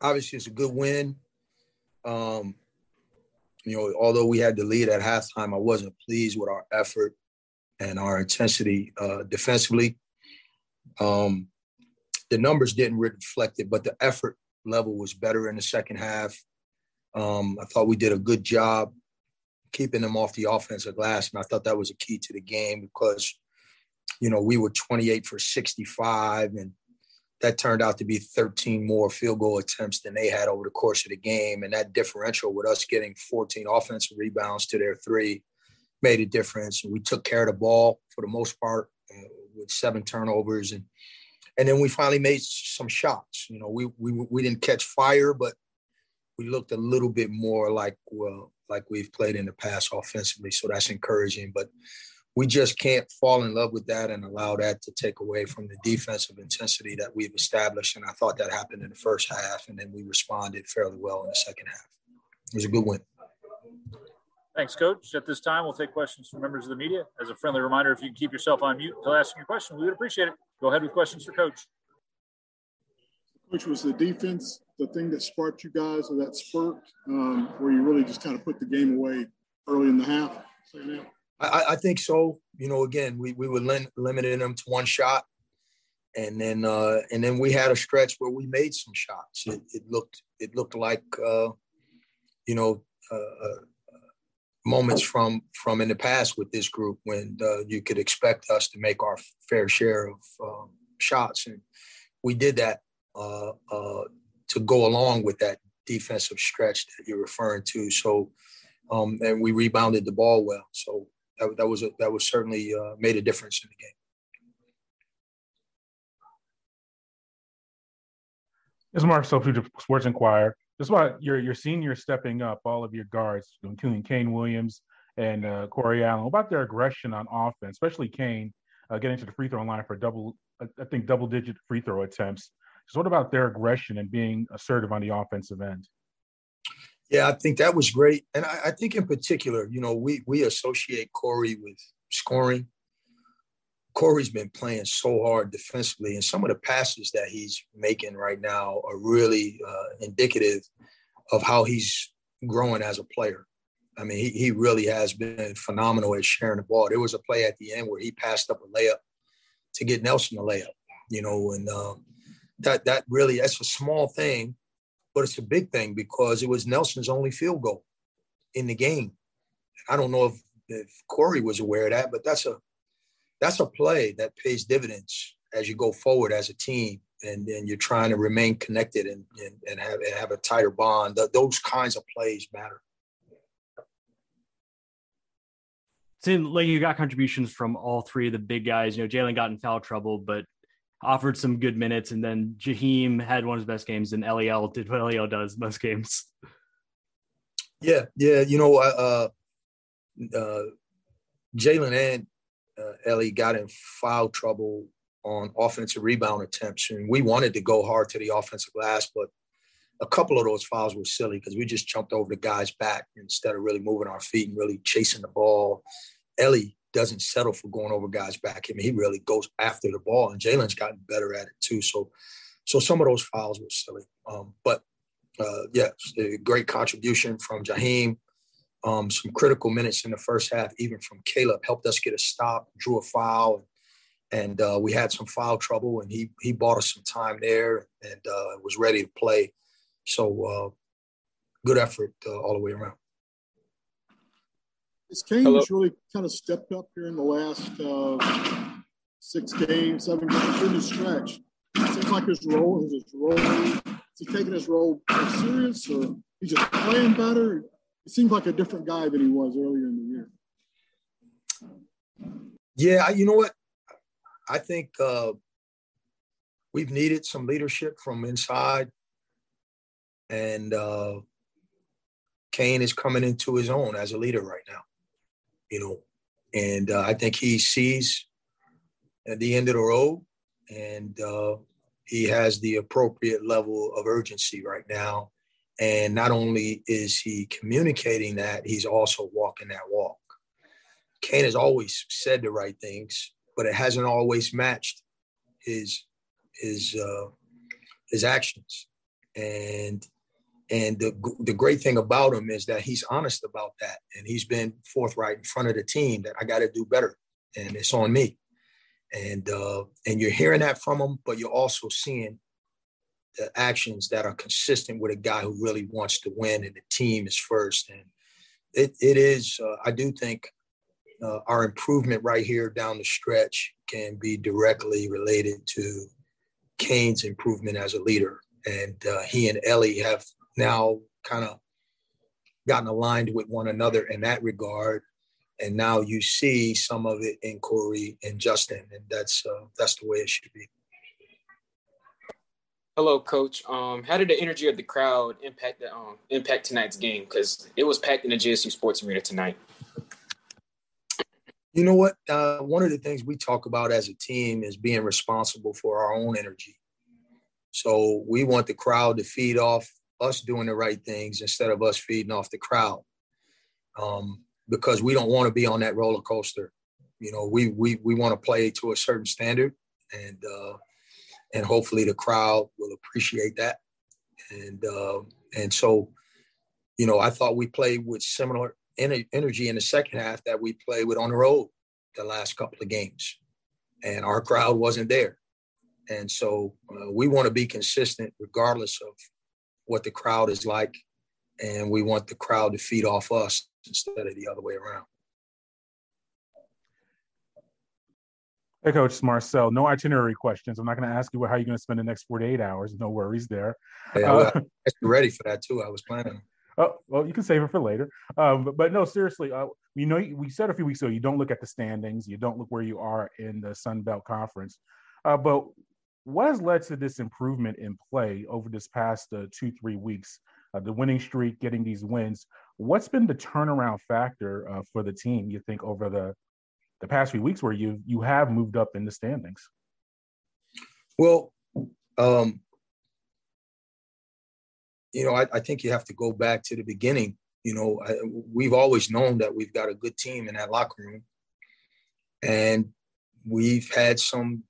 obviously it's a good win. Um, you know, although we had the lead at halftime, I wasn't pleased with our effort and our intensity uh, defensively. Um, the numbers didn't reflect it, but the effort level was better in the second half. Um, I thought we did a good job keeping them off the offensive glass, and I thought that was a key to the game because, you know, we were 28 for 65, and that turned out to be 13 more field goal attempts than they had over the course of the game. And that differential with us getting 14 offensive rebounds to their three made a difference. And we took care of the ball for the most part uh, with seven turnovers. And and then we finally made some shots. You know, we we we didn't catch fire, but we looked a little bit more like well like we've played in the past offensively. So that's encouraging. But we just can't fall in love with that and allow that to take away from the defensive intensity that we've established. And I thought that happened in the first half, and then we responded fairly well in the second half. It was a good win. Thanks, Coach. At this time, we'll take questions from members of the media. As a friendly reminder, if you can keep yourself on mute until asking your question, we would appreciate it. Go ahead with questions for Coach. Coach, was the defense the thing that sparked you guys or that spurt um, where you really just kind of put the game away early in the half? I, I, think so. You know, again, we, we were lim- limiting them to one shot. And then uh, and then we had a stretch where we made some shots. It, it looked it looked like uh, you know uh, uh moments from from in the past with this group when uh, you could expect us to make our fair share of um, shots, and we did that uh, to go along with that defensive stretch that you're referring to. So, um, and we rebounded the ball well. So that, that was a, that was certainly uh, made a difference in the game. This is Mark Sopu, Sports Inquirer just about your your senior stepping up, all of your guards, including Kane Williams and uh, Corey Allen, about their aggression on offense, especially Kane uh, getting to the free throw line for double, I think double digit free throw attempts. So what about their aggression and being assertive on the offensive end? Yeah, I think that was great, and I, I think in particular, you know, we we associate Corey with scoring, Corey's been playing so hard defensively, and some of the passes that he's making right now are really uh, indicative of how he's growing as a player. I mean, he, he really has been phenomenal at sharing the ball. There was a play at the end where he passed up a layup to get Nelson a layup, you know, and um, that that really that's a small thing, but it's a big thing because it was Nelson's only field goal in the game. I don't know if, if Corey was aware of that, but that's a that's a play that pays dividends as you go forward as a team and, and you're trying to remain connected and, and, and have, and have a tighter bond. Those kinds of plays matter. Seemed like you got contributions from all three of the big guys. You know, Jalen got in foul trouble, but offered some good minutes. And then Ja'Heim had one of his best games, and Eliel did what Eliel does most games. Yeah, yeah. You know, uh, uh, Jalen and uh, Ellie got in foul trouble on offensive rebound attempts, and we wanted to go hard to the offensive glass, but a couple of those fouls were silly because we just jumped over the guy's back instead of really moving our feet and really chasing the ball. Ellie doesn't settle for going over guys' back. I mean, he really goes after the ball, and Jalen's gotten better at it too. So, so some of those fouls were silly. Um, but uh, yeah, great contribution from Ja'Heim um, some critical minutes in the first half, even from Caleb, helped us get a stop, drew a foul, and uh, we had some foul trouble, and he he bought us some time there and uh, was ready to play. So uh, good effort uh, all the way around. Has Kane has really kind of stepped up here in the last uh, six games, seven games in the stretch? It seems like his role is his role. Is he taking his role serious, or he's just playing better? he seems like a different guy than he was earlier in the year. Yeah, you know what? I think uh, we've needed some leadership from inside, and uh, Kane is coming into his own as a leader right now. You know, and uh, I think he sees at the end of the road, and uh, he has the appropriate level of urgency right now and not only is he communicating that, he's also walking that walk. Kane has always said the right things, but it hasn't always matched his his uh, his actions. and and the the great thing about him is that he's honest about that, and he's been forthright in front of the team that I got to do better, and it's on me. And uh, and you're hearing that from him, but you're also seeing the actions that are consistent with a guy who really wants to win, and the team is first. And it it is. Uh, I do think uh, our improvement right here down the stretch can be directly related to Kane's improvement as a leader. And uh, he and Ellie have now kind of gotten aligned with one another in that regard. And now you see some of it in Corey and Justin, and that's uh, that's the way it should be. Hello, Coach. Um, how did the energy of the crowd impact the um, impact tonight's game? Because it was packed in the GSU Sports Arena tonight. You know what? Uh, one of the things we talk about as a team is being responsible for our own energy. So we want the crowd to feed off us doing the right things instead of us feeding off the crowd. Um, because we don't want to be on that roller coaster. You know, we we we want to play to a certain standard, and uh, and hopefully the crowd will appreciate that. And uh, and so, you know, I thought we played with similar energy in the second half that we played with on the road the last couple of games, and our crowd wasn't there. And so uh, we want to be consistent regardless of what the crowd is like, and we want the crowd to feed off us instead of the other way around. Hey, Coach Marcel. No itinerary questions. I'm not going to ask you how you're going to spend the next 48 hours. No worries there. Yeah, well, uh, ready for that too. I was planning. Oh, well, you can save it for later. Um, but, but, no, seriously, uh, you know, we said a few weeks ago, you don't look at the standings, you don't look where you are in the Sun Belt Conference. Uh, but what has led to this improvement in play over this past uh, two, three weeks? Uh, the winning streak, getting these wins. What's been the turnaround factor uh, for the team? You think over the the past few weeks where you you have moved up in the standings? Well, um, you know, I, I, think you have to go back to the beginning. You know, I, we've always known that we've got a good team in that locker room, and we've had some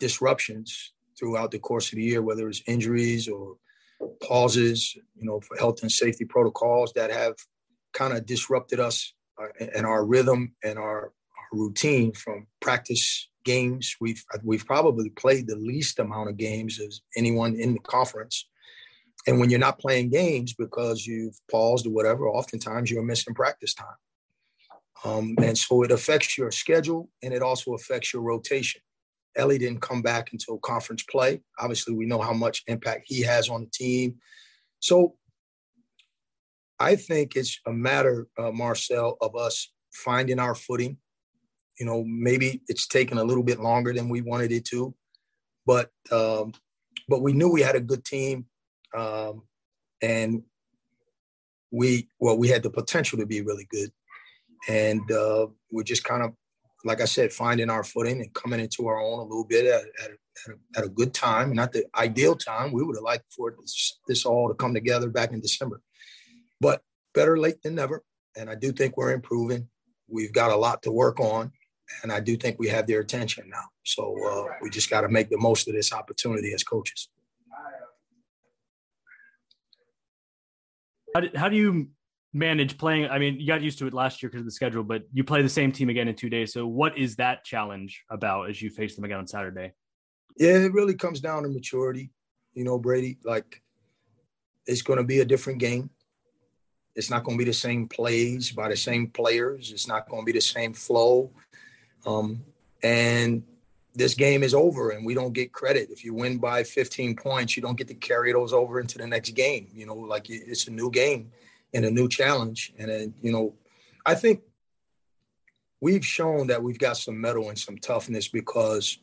disruptions throughout the course of the year, whether it's injuries or pauses, you know, for health and safety protocols that have kind of disrupted us uh, and our rhythm and our, our, routine from practice games. We've we've probably played the least amount of games as anyone in the conference. And when you're not playing games because you've paused or whatever, oftentimes you're missing practice time. Um, and so it affects your schedule and it also affects your rotation. Ellie didn't come back until conference play. Obviously, we know how much impact he has on the team. So I think it's a matter, uh, Marcel, of us finding our footing. You know, maybe it's taken a little bit longer than we wanted it to, but um, but we knew we had a good team, um, and we well we had the potential to be really good, and uh, we're just kind of like I said, finding our footing and coming into our own a little bit at, at, at, a, good time, not the ideal time. We would have liked for this, this all to come together back in December, but better late than never. And I do think we're improving. We've got a lot to work on, and I do think we have their attention now. So uh, we just got to make the most of this opportunity as coaches. How do, how do you manage playing? I mean, you got used to it last year because of the schedule, but you play the same team again in two days. So, what is that challenge about as you face them again on Saturday? Yeah, it really comes down to maturity. You know, Brady, like it's going to be a different game. It's not going to be the same plays by the same players. It's not going to be the same flow. Um, and this game is over and we don't get credit. If you win by 15 points, you don't get to carry those over into the next game. You know, like it's a new game and a new challenge. And then, you know, I think we've shown that we've got some mettle and some toughness because,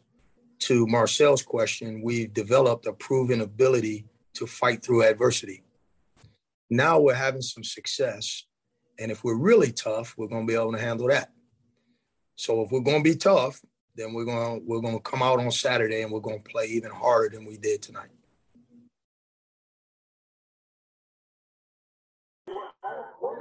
to Marcel's question, we've developed a proven ability to fight through adversity. Now we're having some success. And if we're really tough, we're going to be able to handle that. So if we're going to be tough, then we're going to, we're going to come out on Saturday and we're going to play even harder than we did tonight.